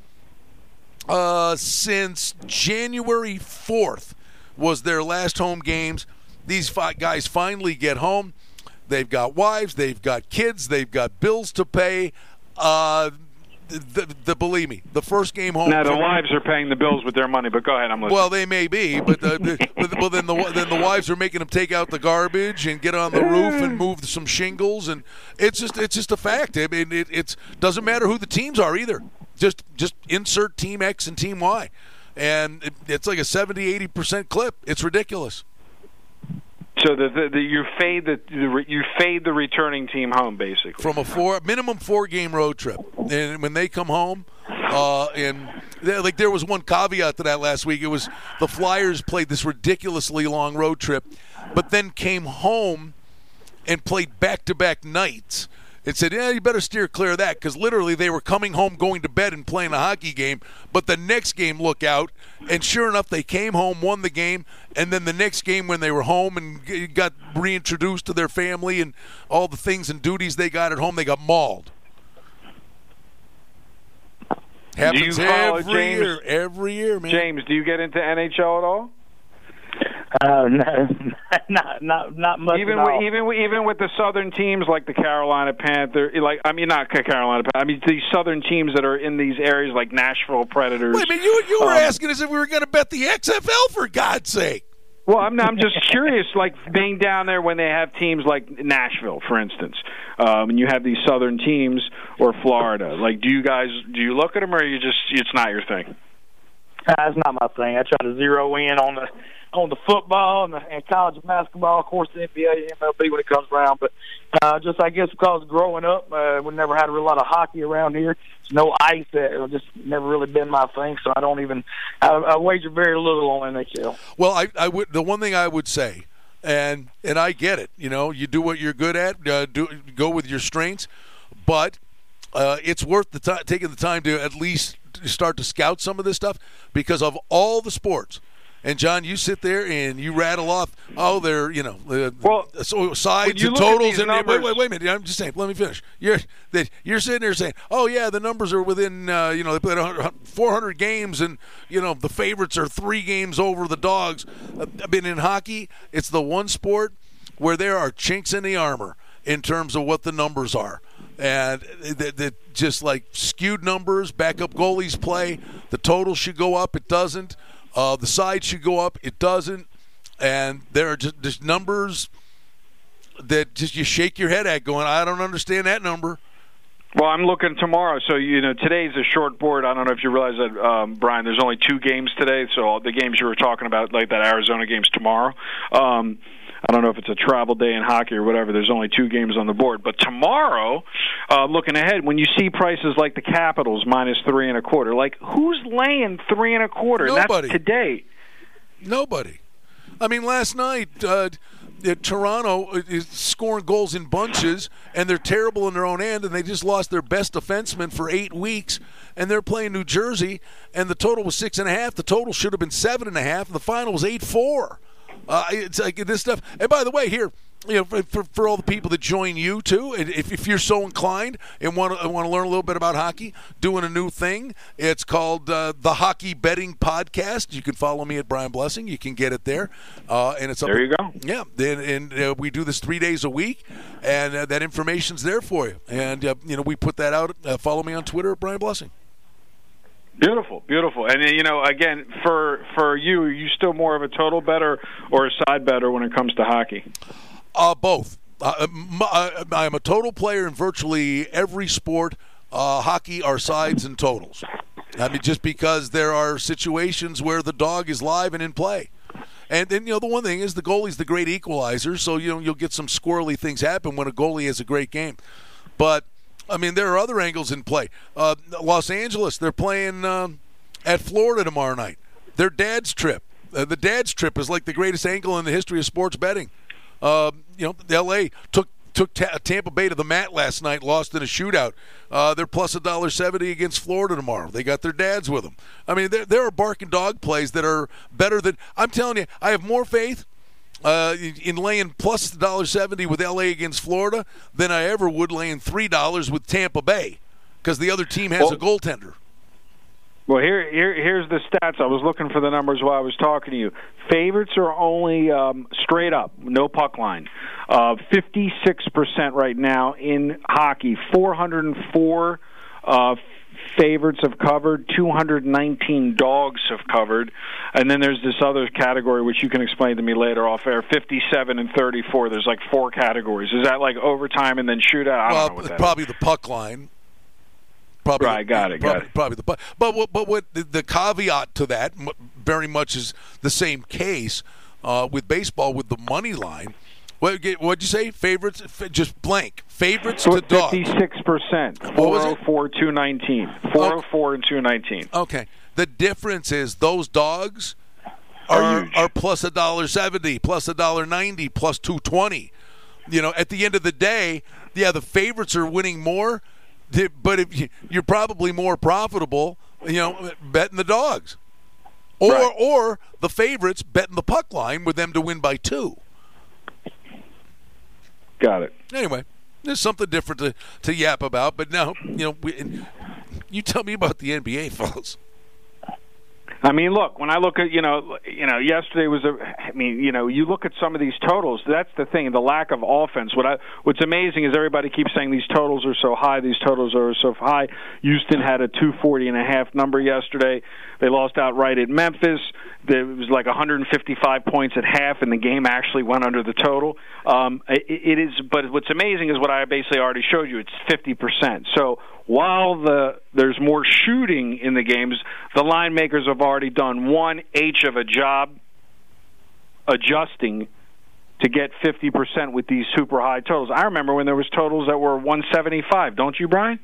uh, since January 4th was their last home games. These five guys finally get home. They've got wives, they've got kids, they've got bills to pay. Uh, the, the, believe me, the first game home. Now the wives are paying the bills with their money, but go ahead, I'm listening. Well, they may be, but the, the, well then the then the wives are making them take out the garbage and get on the roof and move some shingles, and it's just it's just a fact. I mean, it it's doesn't matter who the teams are either. Just just insert team X and team Y, and it, it's like a 70 80 percent clip. It's ridiculous. So the, the, the, you fade the, the you fade the returning team home basically from a four minimum four game road trip, and when they come home, uh, and like there was one caveat to that last week. It was the Flyers played this ridiculously long road trip, but then came home and played back to back nights and said, "Yeah, you better steer clear of that," because literally they were coming home, going to bed, and playing a hockey game. But the next game, look out! And sure enough, they came home, won the game, and then the next game, when they were home and got reintroduced to their family and all the things and duties they got at home, they got mauled. Happens every year, every year, man. James, do you get into NHL at all? Uh, no, not not not much. Even with, even with, even with the southern teams like the Carolina Panther, like I mean not Carolina, Panthers, I mean these southern teams that are in these areas like Nashville Predators. Wait a minute, you you were um, asking us if we were going to bet the XFL for God's sake. Well, I'm I'm just curious, like being down there when they have teams like Nashville, for instance, um, and you have these southern teams or Florida. Like, do you guys do you look at them, or you just it's not your thing? That's not my thing. I try to zero in on the on the football and, the, and college basketball, of course, the NBA, MLB when it comes around. But uh, just I guess because growing up, uh, we never had a real lot of hockey around here. There's no ice. That just never really been my thing. So I don't even. I, I wager very little on NHL. Well, I, I would. The one thing I would say, and and I get it. You know, you do what you're good at. Uh, do go with your strengths, but uh, it's worth the t- taking the time to at least start to scout some of this stuff because of all the sports and John, you sit there and you rattle off, oh, they're you know, uh, well, so sides and totals and numbers, wait, wait, wait a minute. I'm just saying. Let me finish. You're that you're sitting there saying, oh yeah, the numbers are within. Uh, you know, they played 400 games, and you know the favorites are three games over the dogs. I've been in hockey. It's the one sport where there are chinks in the armor in terms of what the numbers are and that just like skewed numbers, backup goalies play. The total should go up. It doesn't. Uh, the side should go up. It doesn't. And there are just, just numbers that just you shake your head at going, I don't understand that number. Well, I'm looking tomorrow. So you know, today's a short board. I don't know if you realize that, um, Brian. There's only two games today. So the games you were talking about, like that Arizona game's tomorrow. Um, I don't know if it's a travel day in hockey or whatever. There's only two games on the board. But tomorrow, uh, looking ahead, when you see prices like the Capitals minus three and a quarter, like who's laying three and a quarter? Nobody. That's today. Nobody. I mean, last night. Uh, Toronto is scoring goals in bunches, and they're terrible in their own end, and they just lost their best defenseman for eight weeks, and they're playing New Jersey, and the total was six and a half. The total should have been seven and a half, and the final was eight four. Uh, it's like this stuff. And by the way, here you know, for, for, for, all the people that join you too, if, if you're so inclined and want to want to learn a little bit about hockey, doing a new thing. It's called uh, the Hockey Betting Podcast. You can follow me at Brian Blessing. You can get it there, uh, and it's up there. You go. Yeah, and, and uh, we do this three days a week, and uh, that information's there for you. And uh, you know, we put that out. Uh, follow me on Twitter at Brian Blessing. Beautiful, beautiful, and you know, again, for for you, are you still more of a total better or a side better when it comes to hockey? Uh, both. Uh, uh I'm a total player in virtually every sport. Uh, hockey are sides and totals. I mean, just because there are situations where the dog is live and in play. And then you know the one thing is the goalie's the great equalizer, so you know you'll get some squirrely things happen when a goalie has a great game. But I mean, there are other angles in play. Uh, Los Angeles, they're playing um, at Florida tomorrow night. Their dad's trip. Uh, the dad's trip is like the greatest angle in the history of sports betting. Uh, you know, L.A. took took Tampa Bay to the mat last night, lost in a shootout. Uh, they're plus a dollar seventy against Florida tomorrow. They got their dads with them. I mean, there, there are barking dog plays that are better than. I'm telling you, I have more faith uh, in laying plus the dollar seventy with LA against Florida than I ever would laying three dollars with Tampa Bay because the other team has well, a goaltender. Well, here, here, here's the stats. I was looking for the numbers while I was talking to you. Favorites are only um, straight up, no puck line. Uh, 56% right now in hockey. 404 uh, favorites have covered. 219 dogs have covered. And then there's this other category, which you can explain to me later off air 57 and 34. There's like four categories. Is that like overtime and then shootout? I well, probably is. the puck line Probably, right, got it, probably, got it. Probably the but but but what the, the caveat to that very much is the same case uh, with baseball with the money line. What what'd you say? Favorites, just blank. Favorites to dogs. Fifty-six percent. Four hundred four, two nineteen. Four hundred four and two nineteen. Okay. The difference is those dogs are are plus a dollar seventy, plus a dollar ninety, plus two twenty. You know, at the end of the day, yeah, the favorites are winning more but if you, you're probably more profitable, you know, betting the dogs, or right. or the favorites betting the puck line with them to win by two. Got it. Anyway, there's something different to, to yap about, but now you know, we, you tell me about the NBA, fellas. I mean, look, when I look at you know, you know, yesterday was a. I mean, you know, you look at some of these totals. That's the thing, the lack of offense. What I what's amazing is everybody keeps saying these totals are so high. These totals are so high. Houston had a 240 and a half number yesterday. They lost outright at Memphis. There was like 155 points at half, and the game actually went under the total. Um, it, it is, but what's amazing is what I basically already showed you. It's 50 percent. So while the there's more shooting in the games, the line makers have already done one H of a job adjusting to get 50% with these super high totals. I remember when there was totals that were 175, don't you, Brian?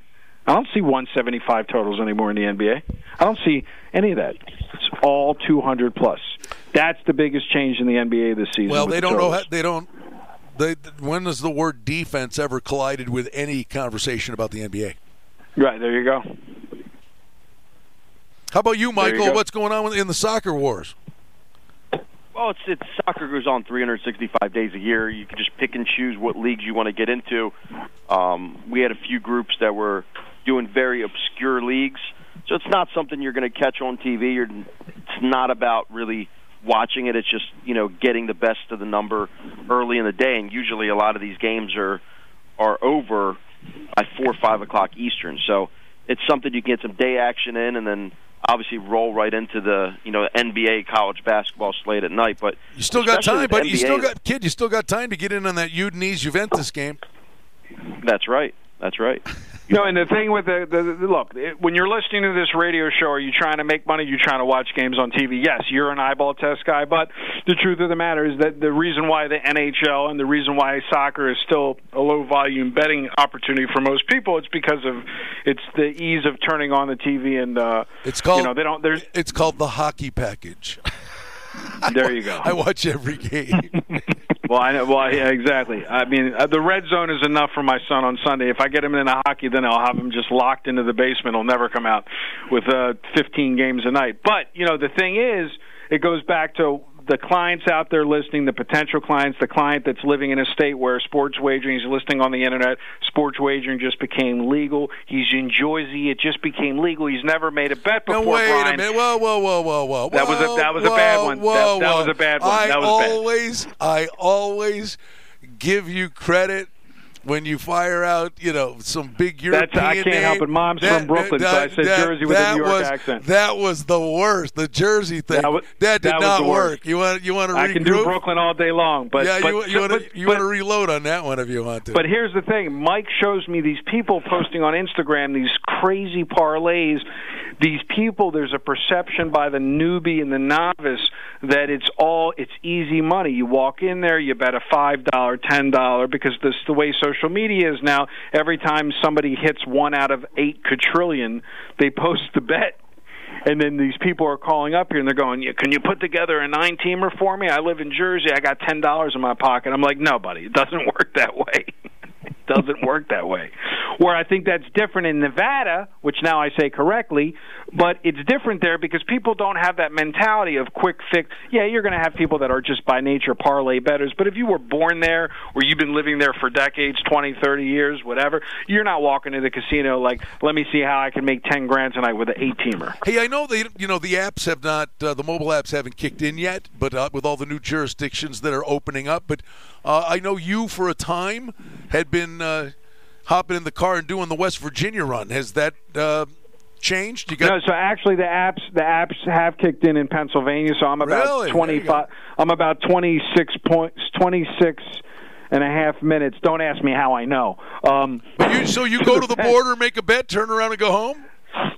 I don't see 175 totals anymore in the NBA. I don't see any of that. It's all 200 plus. That's the biggest change in the NBA this season. Well, they don't totals. know. How, they don't. They, when has the word defense ever collided with any conversation about the NBA? Right there, you go. How about you, Michael? You go. What's going on in the soccer wars? Well, it's it's soccer goes on 365 days a year. You can just pick and choose what leagues you want to get into. Um, we had a few groups that were doing very obscure leagues, so it's not something you're going to catch on TV. You're, it's not about really watching it. It's just you know getting the best of the number early in the day, and usually a lot of these games are are over by four or five o'clock Eastern. So it's something you can get some day action in, and then obviously roll right into the you know NBA college basketball slate at night. But you still got time, but NBA, you still got kid. You still got time to get in on that Udinese Juventus game. That's right. That's right. No, and the thing with the, the, the look, it, when you're listening to this radio show, are you trying to make money? You're trying to watch games on TV. Yes, you're an eyeball test guy, but the truth of the matter is that the reason why the NHL and the reason why soccer is still a low volume betting opportunity for most people, it's because of it's the ease of turning on the TV and uh, it's called you know they don't there's it's called the hockey package. There you go. I watch every game. well, I know. Well, yeah, exactly. I mean, uh, the red zone is enough for my son on Sunday. If I get him in into hockey, then I'll have him just locked into the basement. He'll never come out with uh, 15 games a night. But you know, the thing is, it goes back to the clients out there listening, the potential clients, the client that's living in a state where sports wagering is listing on the internet, sports wagering just became legal. He's in Jersey, it just became legal. He's never made a bet before. No, wait Brian. a minute. Whoa, whoa, whoa, whoa, whoa. That was a that was a bad one. Whoa, that, that whoa. was a bad one. I that was bad. always, I always give you credit when you fire out, you know, some big European That's- I can't name. help it. Mom's from Brooklyn, so I said Jersey with a that New York was, accent. That was the worst. The Jersey thing. That was- did that not work. You want you want to I can do? Brooklyn all day long, but yeah, but, you, you want to you want to reload on that one if you want to. But here's the thing: Mike shows me these people posting on Instagram these crazy parlays. These people, there's a perception by the newbie and the novice that it's all it's easy money. You walk in there, you bet a five dollar, ten dollar, because this the way social media is now. Every time somebody hits one out of eight quadrillion, they post the bet. And then these people are calling up here and they're going, "Can you put together a nine teamer for me? I live in Jersey. I got ten dollars in my pocket." I'm like, "No, buddy, it doesn't work that way." It doesn't work that way. Where I think that's different in Nevada, which now I say correctly, but it's different there because people don't have that mentality of quick fix. Yeah, you're going to have people that are just by nature parlay betters, but if you were born there or you've been living there for decades, 20, 30 years, whatever, you're not walking to the casino like, "Let me see how I can make 10 grand tonight with an 8-teamer." Hey, I know they, you know, the apps have not, uh, the mobile apps haven't kicked in yet, but uh, with all the new jurisdictions that are opening up, but uh, I know you for a time had been uh, hopping in the car and doing the West Virginia run. Has that uh, changed? You got no, so actually the apps the apps have kicked in in Pennsylvania. So I'm about Really? Twenty five. I'm about twenty six points, twenty six and a half minutes. Don't ask me how I know. Um, But you, so you go to the border, make a bet, turn around, and go home.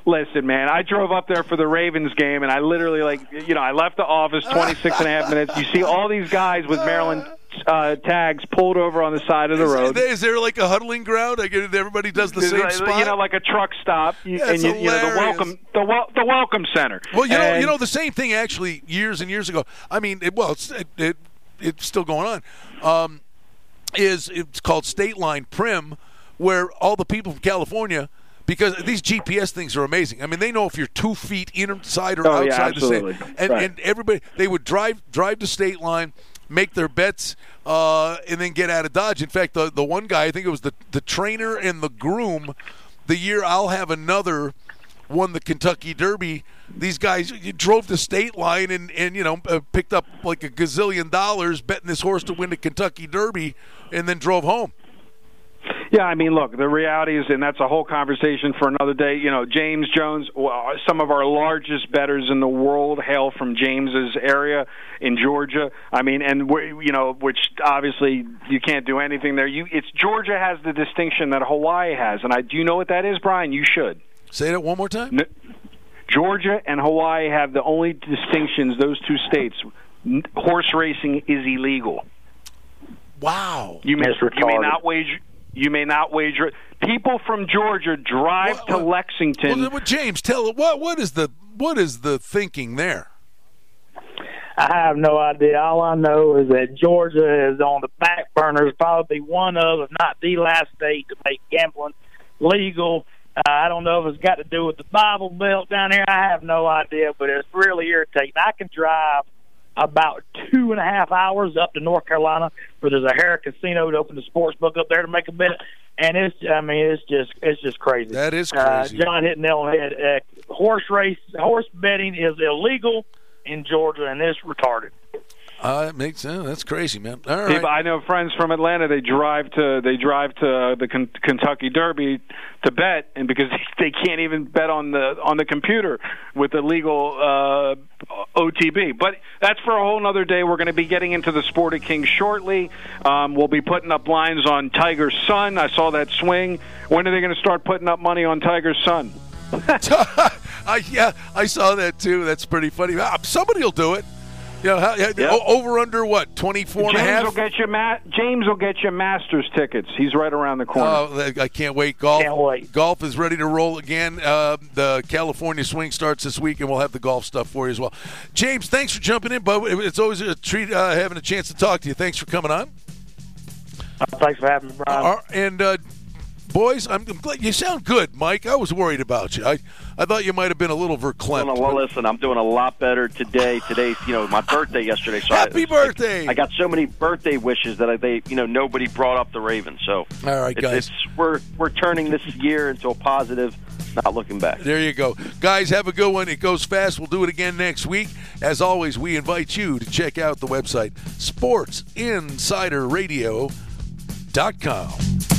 Listen, man, I drove up there for the Ravens game, and I literally, like, you know, I left the office 26 and a half minutes. You see all these guys with Maryland uh, tags pulled over on the side of the road. Is there like a huddling ground? I get it, everybody does the There's same like- spot. You know, like a truck stop, you, That's and you, you know the welcome, the wel- the welcome center. Well, you know, you know the same thing actually years and years ago. I mean, it, well, it's it, it, it's still going on. Um, is it's called State Line Primm, where all the people from California. Because these GPS things are amazing. I mean, they know if you're two feet inside or Oh, yeah, outside the state. And, Right. and everybody, they would drive drive to state line, make their bets, uh, and then get out of Dodge. In fact, the the one guy, I think it was the the trainer and the groom, the year I'll have another won the Kentucky Derby. These guys drove to state line and and you know uh, picked up like a gazillion dollars betting this horse to win the Kentucky Derby, and then drove home. Yeah, I mean, look, the reality is, and that's a whole conversation for another day. You know, James Jones, well, some of our largest bettors in the world hail from James's area in Georgia. I mean, and we, you know, which obviously you can't do anything there. You, it's Georgia has the distinction that Hawaii has, and I do you know what that is, Brian? You should say that one more time. Georgia and Hawaii have the only distinctions. Those two states, horse racing is illegal. Wow. You may, you may not wager. You may not wager. People from Georgia drive to Lexington. Well, well, James, tell what what is the what is the thinking there? I have no idea. All I know is that Georgia is on the back burners, probably one of, if not the last state to make gambling legal. Uh, I don't know if it's got to do with the Bible Belt down here. I have no idea, but it's really irritating. I can drive about two and a half hours up to North Carolina, where there's a Harrah Casino to open the sports book up there to make a bet, and it's I mean it's just it's just crazy. That is Uh, crazy. John hit nail on the head. Uh, horse race, horse betting is illegal in Georgia, and it's retarded. Uh, it makes sense. That's crazy, man. All right. People, I know friends from Atlanta. They drive to they drive to the Ken- Kentucky Derby to bet, and because they can't even bet on the on the computer with the legal uh, OTB. But that's for a whole other day. We're going to be getting into the Sport of Kings shortly. Um, we'll be putting up lines on Tiger's Son. I saw that swing. When are they going to start putting up money on Tiger's Son? I, yeah, I saw that too. That's pretty funny. Ah, Somebody will do it. You know, how, o- over under what? 24 and a James half? will get you ma- James will get you Masters tickets. He's right around the corner. Oh, I can't wait. Golf. can't wait. Golf is ready to roll again. Uh, the California swing starts this week, and we'll have the golf stuff for you as well. James, thanks for jumping in, but It's always a treat uh, having a chance to talk to you. Thanks for coming on. Thanks for having me, Brian. Uh, and uh, Boys, I'm, I'm, glad you sound good, Mike. I was worried about you. I, I thought you might have been a little verklempt. Well, listen, I'm doing a lot better today. Today's, you know, my birthday yesterday. So Happy I, birthday! I got so many birthday wishes that I, they, you know, nobody brought up the Ravens. So, all right, it's, guys, it's, we're we're turning this year into a positive. Not looking back. There you go. Guys, have a good one. It goes fast. We'll do it again next week. As always, we invite you to check out the website, sportsinsiderradio.com.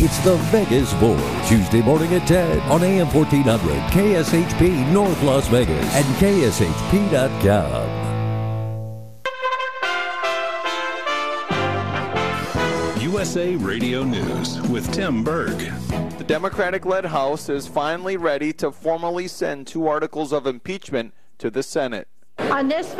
It's the Vegas Bowl, Tuesday morning at 10 on AM 1400, KSHP North Las Vegas, and KSHP.com. USA Radio News with Tim Berg. The Democratic led House is finally ready to formally send two articles of impeachment to the Senate. On this